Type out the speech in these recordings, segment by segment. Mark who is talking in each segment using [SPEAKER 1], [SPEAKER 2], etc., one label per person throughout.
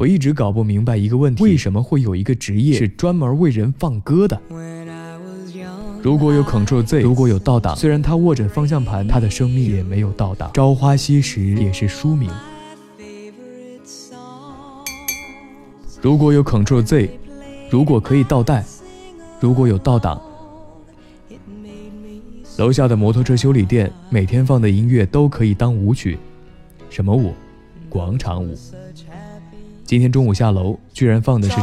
[SPEAKER 1] 我一直搞不明白一个问题：为什么会有一个职业是专门为人放歌的？如果有 Control Z，如果有倒档，虽然他握着方向盘，他的生命也没有倒档。朝花夕拾也是书名。如果有 Control Z，如果可以倒带，如果有倒档，楼下的摩托车修理店每天放的音乐都可以当舞曲。什么舞？广场舞。今天中午下楼，居然放的是。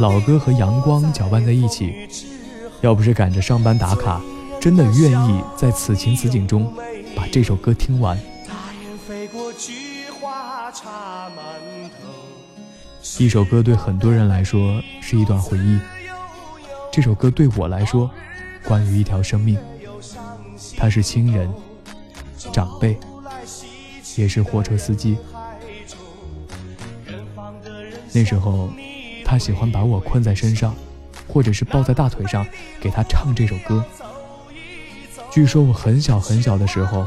[SPEAKER 1] 老歌和阳光搅拌在一起，要不是赶着上班打卡，真的愿意在此情此景中把这首歌听完。一首歌对很多人来说是一段回忆，这首歌对我来说，关于一条生命，他是亲人、长辈，也是货车司机。那时候。他喜欢把我困在身上，或者是抱在大腿上，给他唱这首歌。据说我很小很小的时候，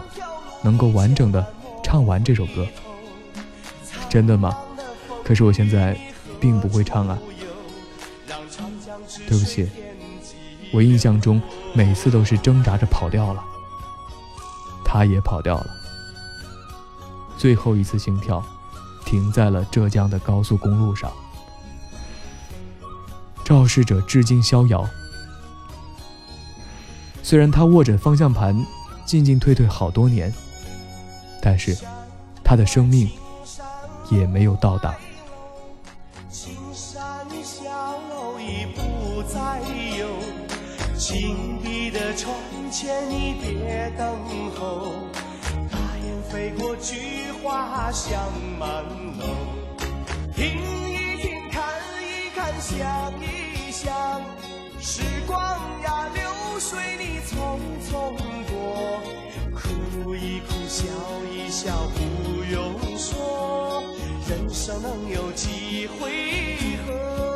[SPEAKER 1] 能够完整的唱完这首歌。真的吗？可是我现在并不会唱啊。对不起，我印象中每次都是挣扎着跑掉了。他也跑掉了。最后一次心跳，停在了浙江的高速公路上。肇事者至今逍遥。虽然他握着方向盘，进进退退好多年，但是他的生命也没有到达。你别等候。大雁飞过，菊花香满楼。听一听，看一看，想一想。时光呀，流水你匆匆过，哭一哭，笑一笑，不用说，人生能有几回合？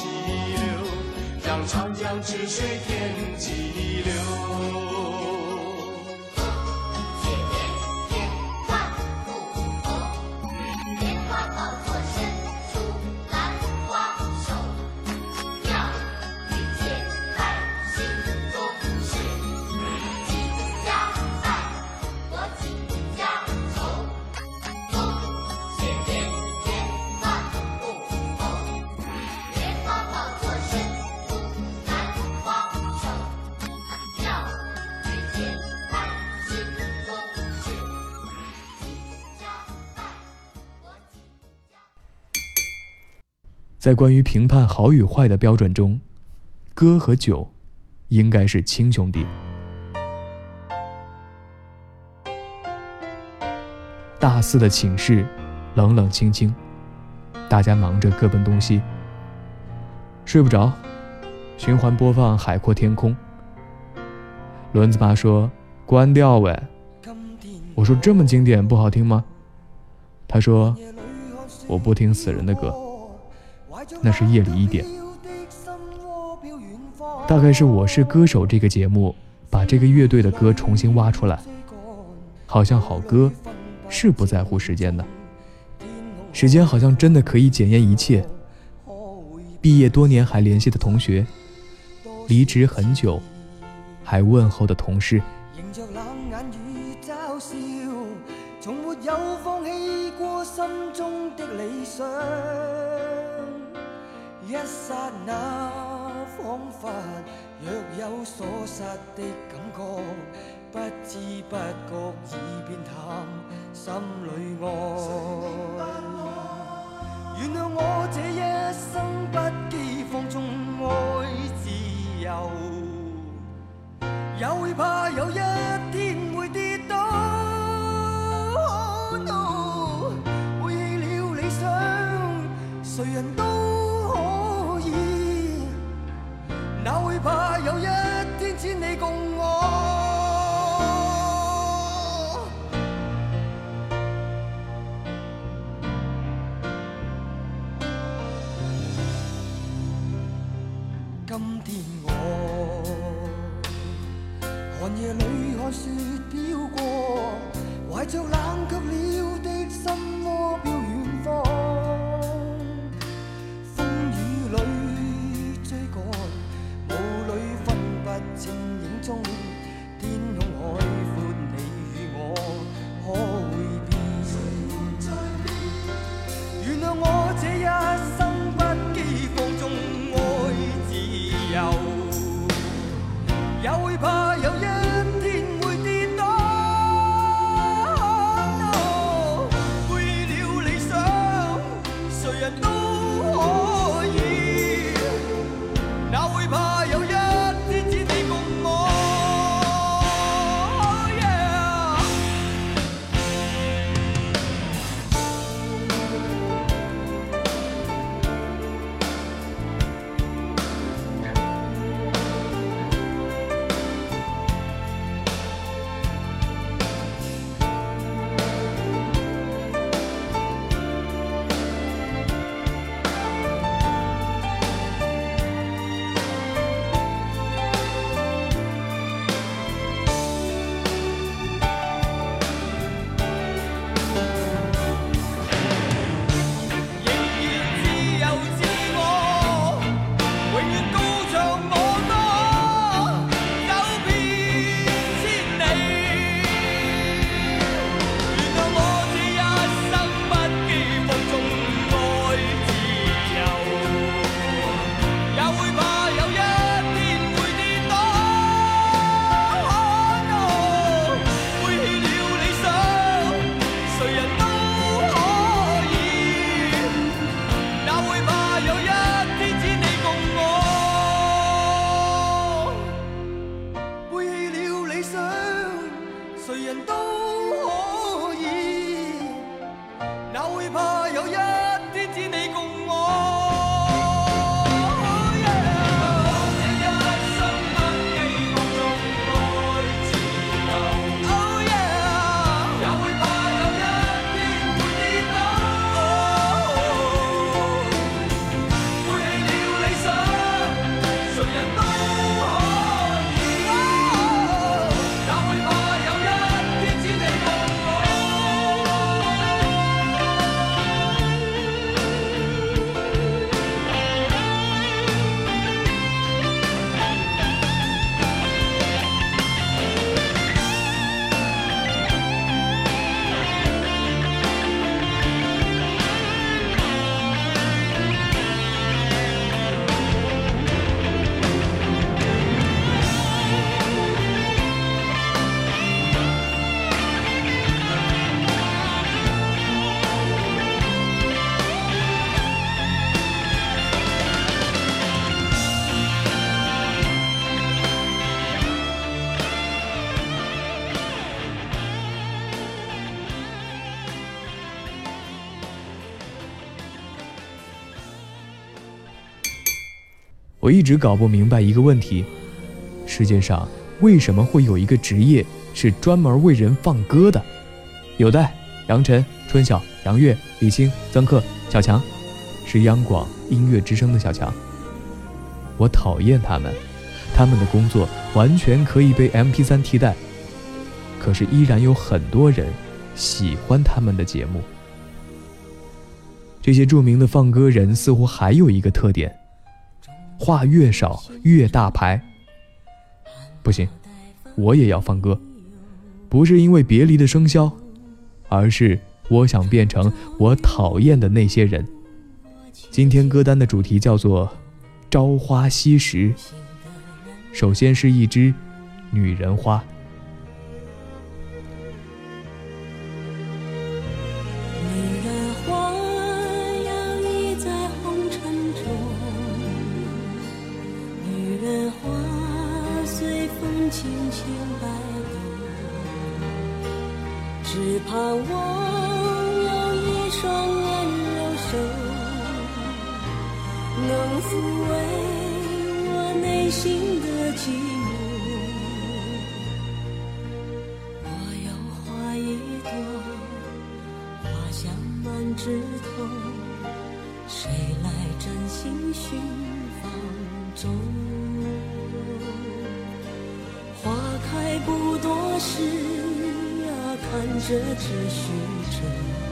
[SPEAKER 2] 激流，让长江之水天际流。
[SPEAKER 1] 在关于评判好与坏的标准中，歌和酒应该是亲兄弟。大四的寝室冷冷清清，大家忙着各奔东西，睡不着，循环播放《海阔天空》。轮子妈说：“关掉喂。”我说：“这么经典不好听吗？”他说：“我不听死人的歌。”那是夜里一点，大概是《我是歌手》这个节目把这个乐队的歌重新挖出来，好像好歌是不在乎时间的，时间好像真的可以检验一切。毕业多年还联系的同学，离职很久还问候的同事。
[SPEAKER 3] 一刹那，仿佛若有所失的感觉，不知不觉已变淡，心里爱。原谅我这一生不羁放纵爱自由，也会怕有一天会跌倒。no，背弃了理想，谁人都会怕有一天只你共我？今天我寒夜里看雪飘过，怀着冷却了的心窝飘远方。剪影中我一
[SPEAKER 2] 直搞不明白一个问题：世界上为什么会有一个职业是专门为人放歌的？有的杨晨、春晓、杨越、李青、曾克、小强，是央广音乐之声的小强。我讨厌他们，他们的工作完全可以被 MP3 替代，可是依然有很多人喜欢他们的节目。这些著名的放歌人似乎还有一个特点。话越少越大牌。不行，我也要放歌，不是因为别离的笙箫，
[SPEAKER 4] 而是我想变成我讨厌的那些人。今天歌单的主题叫做《朝花夕拾》，首先是一支女人花。
[SPEAKER 5] 谁来真心寻芳踪花开不多时啊堪折直须折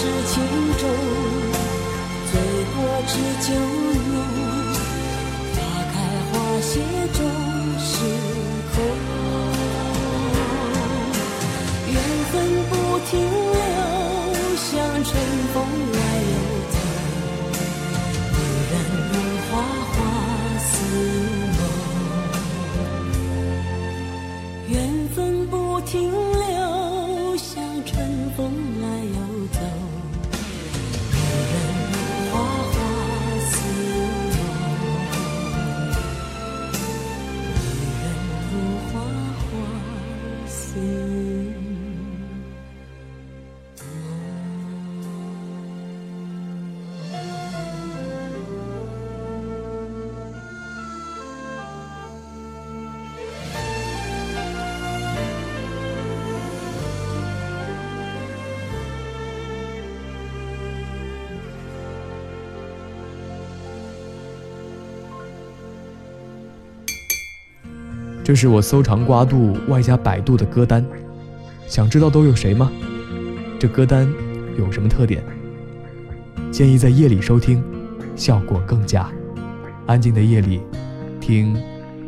[SPEAKER 5] 知情重，醉过知酒浓。花开花谢终是空，缘分不停留，像春风
[SPEAKER 4] 这是我搜肠刮肚外加百度的歌单，想知道都有谁吗？这歌单有什么特点？建议在夜里收听，效果更佳。安静的夜里，听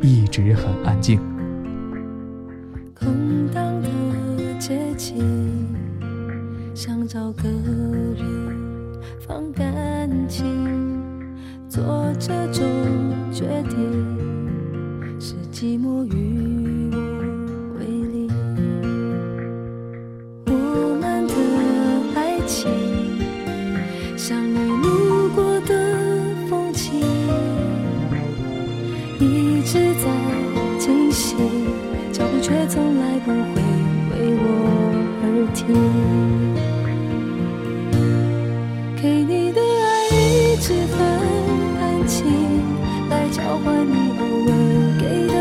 [SPEAKER 4] 一直很安静。
[SPEAKER 5] 给你的爱一直很安静，来交换你
[SPEAKER 4] 偶尔给的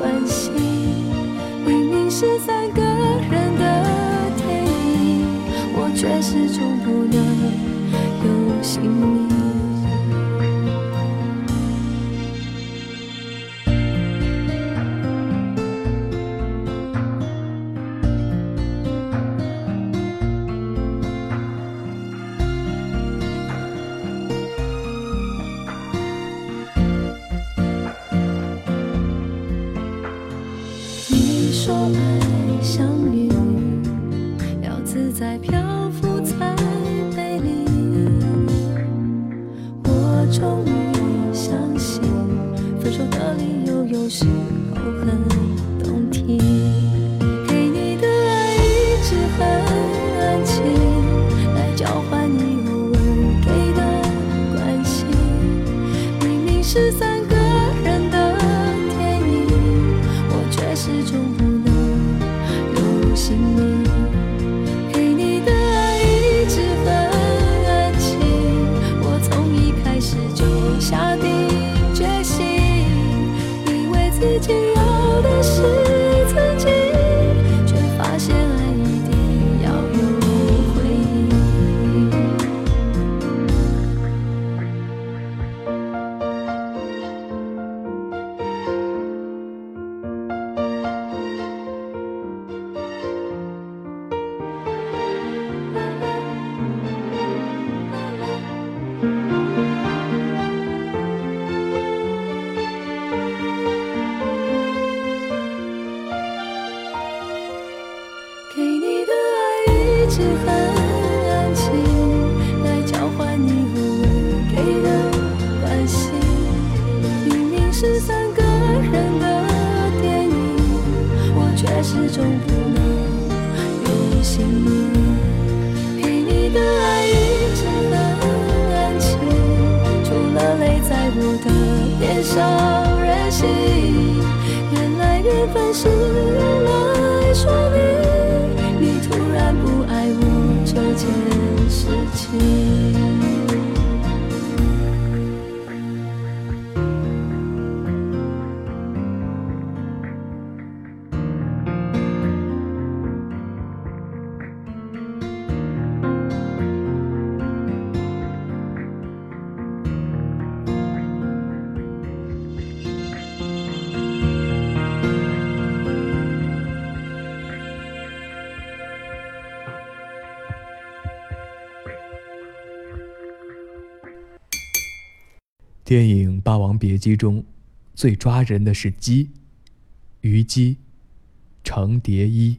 [SPEAKER 4] 关心。明明。是三个人的电影，我却始终不能有姓名。是很安静，来交换你偶尔给的关心。明明是三个人的电影，我却始终不能有姓名。给你的爱一直很安静，除了泪在我的脸上任性。原来缘分是
[SPEAKER 6] 电影《霸王别姬》中，最抓人的是姬，虞姬，程蝶衣。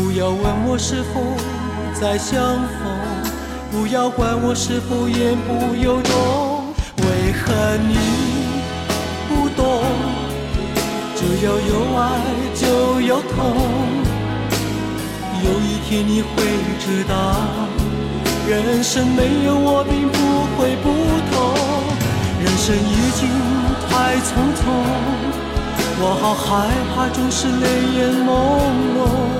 [SPEAKER 7] 不要问我是否再相逢。不要管我是否言不由衷，为何你不懂？只要有爱就有痛，有一天你会知道，人生没有我并不会不同。人生已经太匆匆，我好害怕总是泪眼朦胧。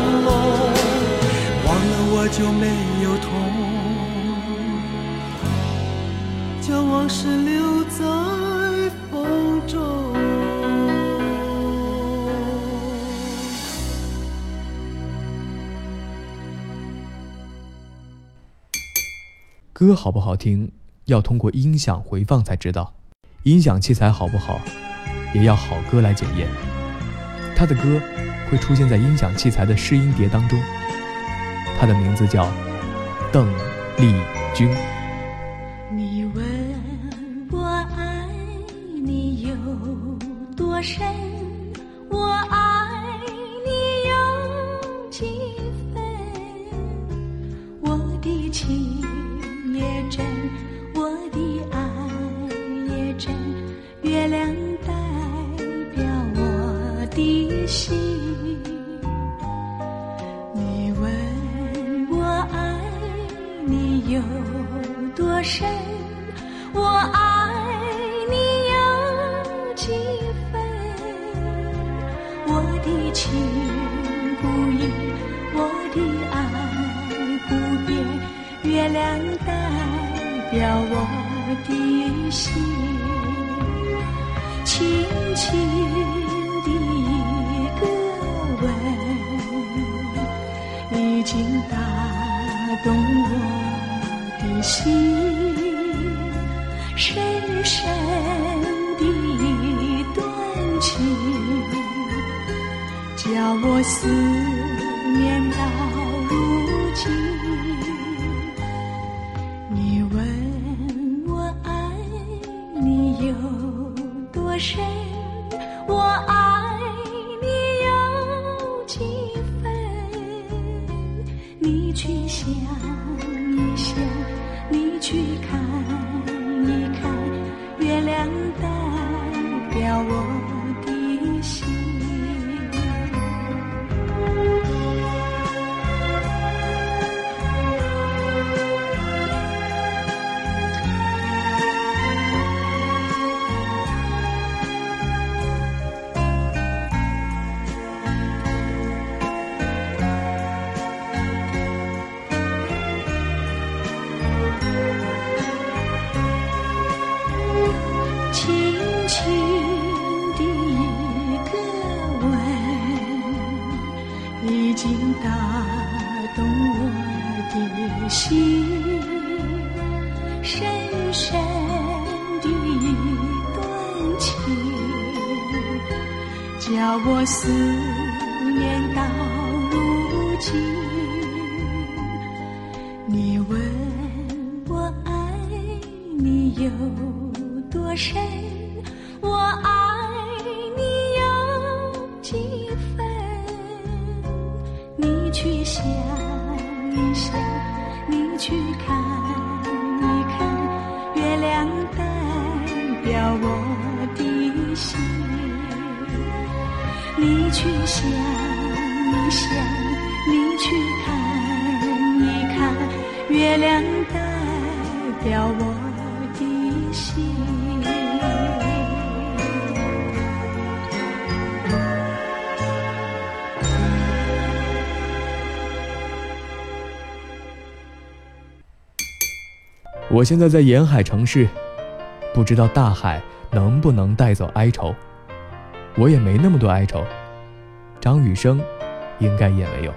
[SPEAKER 7] 就没有痛，将往事留在风中。
[SPEAKER 2] 歌好不好听，要通过音响回放才知道；音响器材好不好，也要好歌来检验。他的歌会出现在音响器材的试音碟当中。他的名字叫邓丽君。
[SPEAKER 8] 深，我爱你有几分？我的情不移，我的爱不变，月亮代表我的心，思念到如今。你问我爱你有多深，我爱你有几分？你去想叫我思念到如今你问我爱你有多深我爱你有几分？你去想一想你去看你去想一想你去看一看月亮代表我的心
[SPEAKER 9] 我现在在沿海城市不知道大海能不能带走哀愁。我也没那么多哀愁。张雨生应该也没有。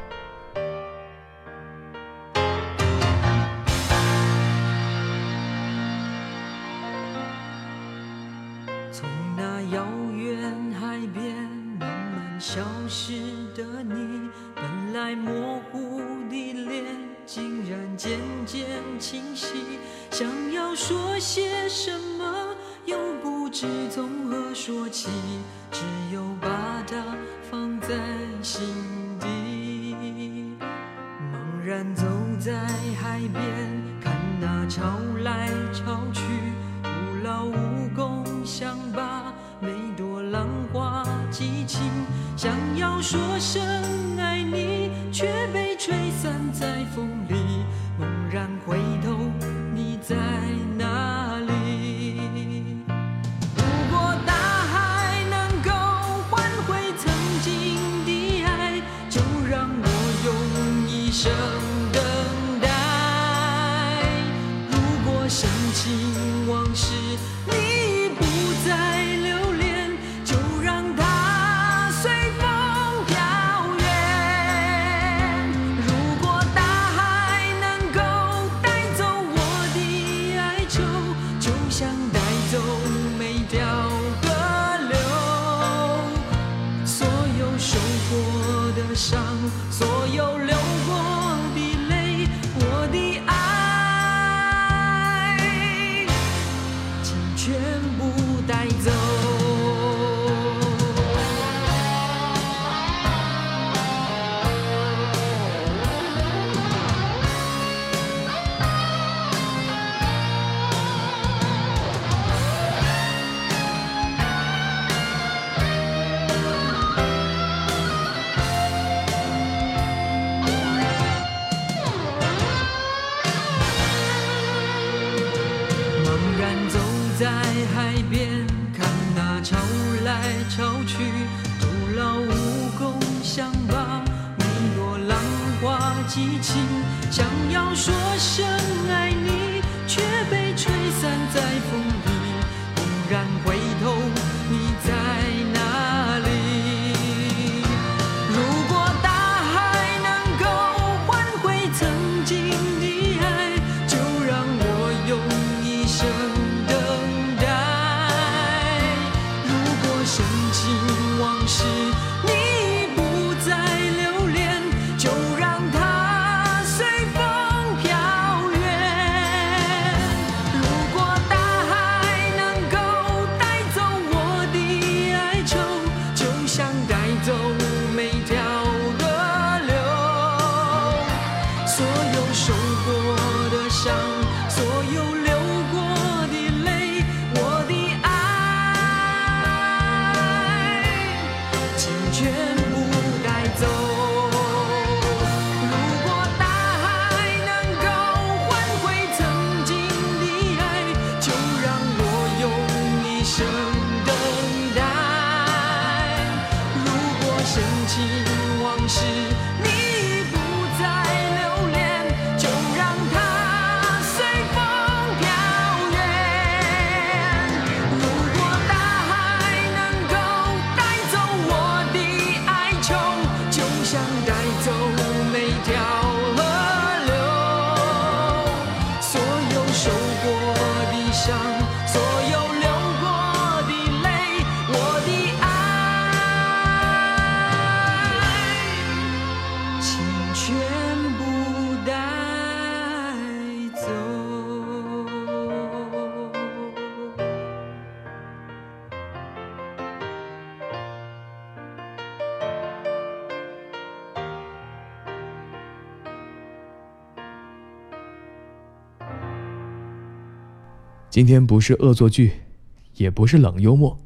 [SPEAKER 2] 今天不是恶作剧，也不是冷幽默，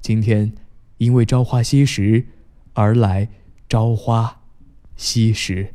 [SPEAKER 2] 今天因为朝花夕拾而来，朝花夕拾。